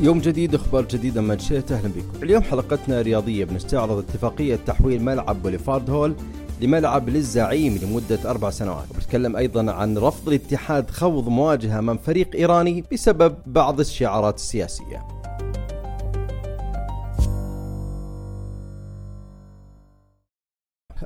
يوم جديد أخبار جديدة من شئت أهلا بكم. اليوم حلقتنا رياضية بنستعرض اتفاقية تحويل ملعب Boulevard Hall لملعب للزعيم لمدة أربع سنوات. وبتكلم أيضا عن رفض الاتحاد خوض مواجهة من فريق إيراني بسبب بعض الشعارات السياسية.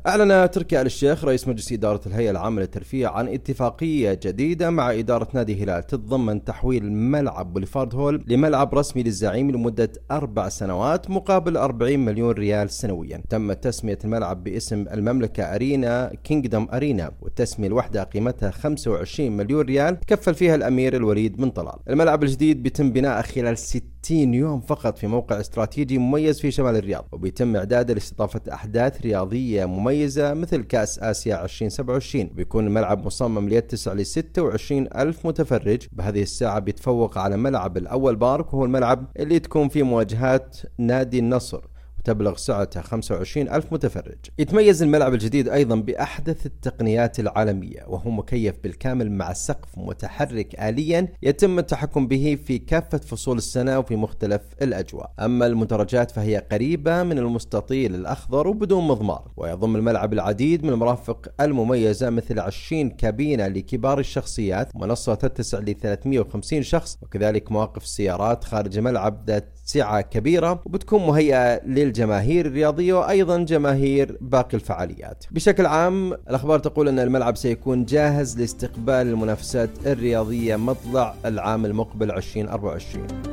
أعلن تركي آل الشيخ رئيس مجلس إدارة الهيئة العامة للترفيه عن اتفاقية جديدة مع إدارة نادي هلال تتضمن تحويل ملعب Boulevard Hall لملعب رسمي للزعيم لمدة أربع سنوات مقابل 40 مليون ريال سنويا. تم تسمية الملعب باسم المملكة أرينا Kingdom Arena والتسمية الواحدة قيمتها 25 مليون ريال كفل فيها الأمير الوليد بن طلال. الملعب الجديد بيتم بناءه خلال 60 يوم فقط في موقع استراتيجي مميز في شمال الرياض وبيتم إعداده لاستضافة أحداث رياضية مميزة مثل كأس آسيا 2027 بيكون الملعب مصمم ليتسع ل 26 ألف متفرج. بهذه الساعة بيتفوق على ملعب الأول بارك وهو الملعب اللي تكون فيه مواجهات نادي النصر. وتبلغ سعتها 25 ألف متفرج. يتميز الملعب الجديد أيضا بأحدث التقنيات العالمية وهو مكيف بالكامل مع سقف متحرك آليا يتم التحكم به في كافة فصول السنة وفي مختلف الأجواء. أما المدرجات فهي قريبة من المستطيل الأخضر وبدون مضمار ويضم الملعب العديد من المرافق المميزة مثل 20 كابينة لكبار الشخصيات منصة تتسع ل 350 شخص وكذلك مواقف السيارات خارج الملعب ذات سعة كبيرة وبتكون مهيئة للجماهير الرياضية وأيضا جماهير باقي الفعاليات. بشكل عام الأخبار تقول أن الملعب سيكون جاهز لاستقبال المنافسات الرياضية مطلع العام المقبل 2024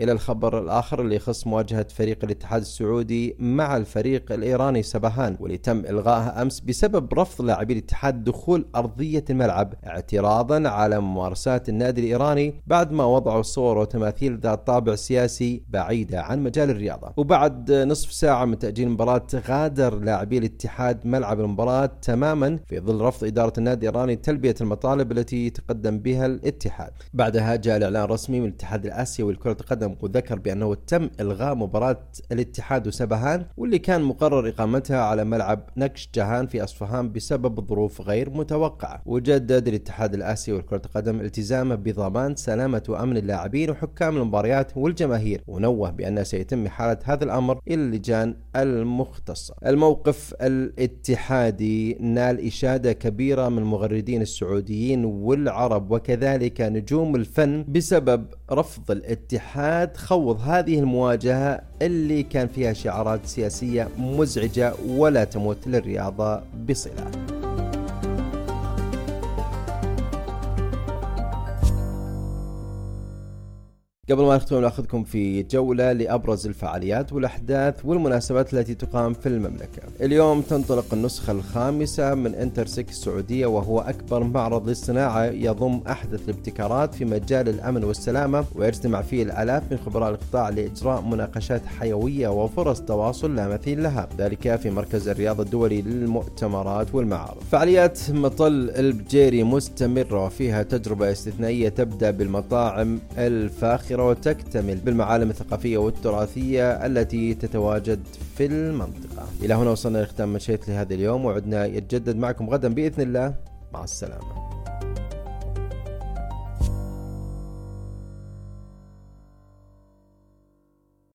إلى الخبر الآخر اللي يخص مواجهة فريق الاتحاد السعودي مع الفريق الإيراني سبهان واللي تم إلغائها أمس بسبب رفض لاعبي الاتحاد دخول أرضية الملعب اعتراضا على ممارسات النادي الإيراني بعد ما وضعوا صور وتماثيل ذات طابع سياسي بعيدة عن مجال الرياضة. وبعد نصف ساعة من تأجيل المباراة غادر لاعبي الاتحاد ملعب المباراة تماما في ظل رفض إدارة النادي الإيراني تلبية المطالب التي تقدم بها الاتحاد. بعدها جاء الإعلان الرسمي من الاتحاد الآسيوي لكرة القدم وسلم وذكر بأنه تم إلغاء مباراة الاتحاد وسبهان واللي كان مقرر إقامتها على ملعب نكش جهان في أصفهان بسبب ظروف غير متوقعة. وجدد الاتحاد الآسيوي لكرة القدم التزامه بضمان سلامة وأمن اللاعبين وحكام المباريات والجماهير ونوه بأنه سيتم إحالة هذا الأمر إلى اللجان المختصة الموقف الاتحادي نال إشادة كبيرة من المغردين السعوديين والعرب وكذلك نجوم الفن بسبب رفض الاتحاد خوض هذه المواجهة اللي كان فيها شعارات سياسية مزعجة ولا تمت للرياضة بصلة. قبل ما نختم ناخذكم في جولة لأبرز الفعاليات والأحداث والمناسبات التي تقام في المملكة. اليوم تنطلق النسخة الخامسة من انترسك السعودية وهو أكبر معرض للصناعة يضم أحدث الابتكارات في مجال الأمن والسلامة ويجتمع فيه الآلاف من خبراء القطاع لإجراء مناقشات حيوية وفرص تواصل لا مثيل لها ذلك في مركز الرياض الدولي للمؤتمرات والمعارض. فعاليات مطل البجيري مستمرة وفيها تجربة استثنائية تبدأ بالمطاعم الفاخرة الكبيرة وتكتمل بالمعالم الثقافية والتراثية التي تتواجد في المنطقة. إلى هنا وصلنا لختام مشيت لهذا اليوم وعدنا يتجدد معكم غدا بإذن الله. مع السلامة.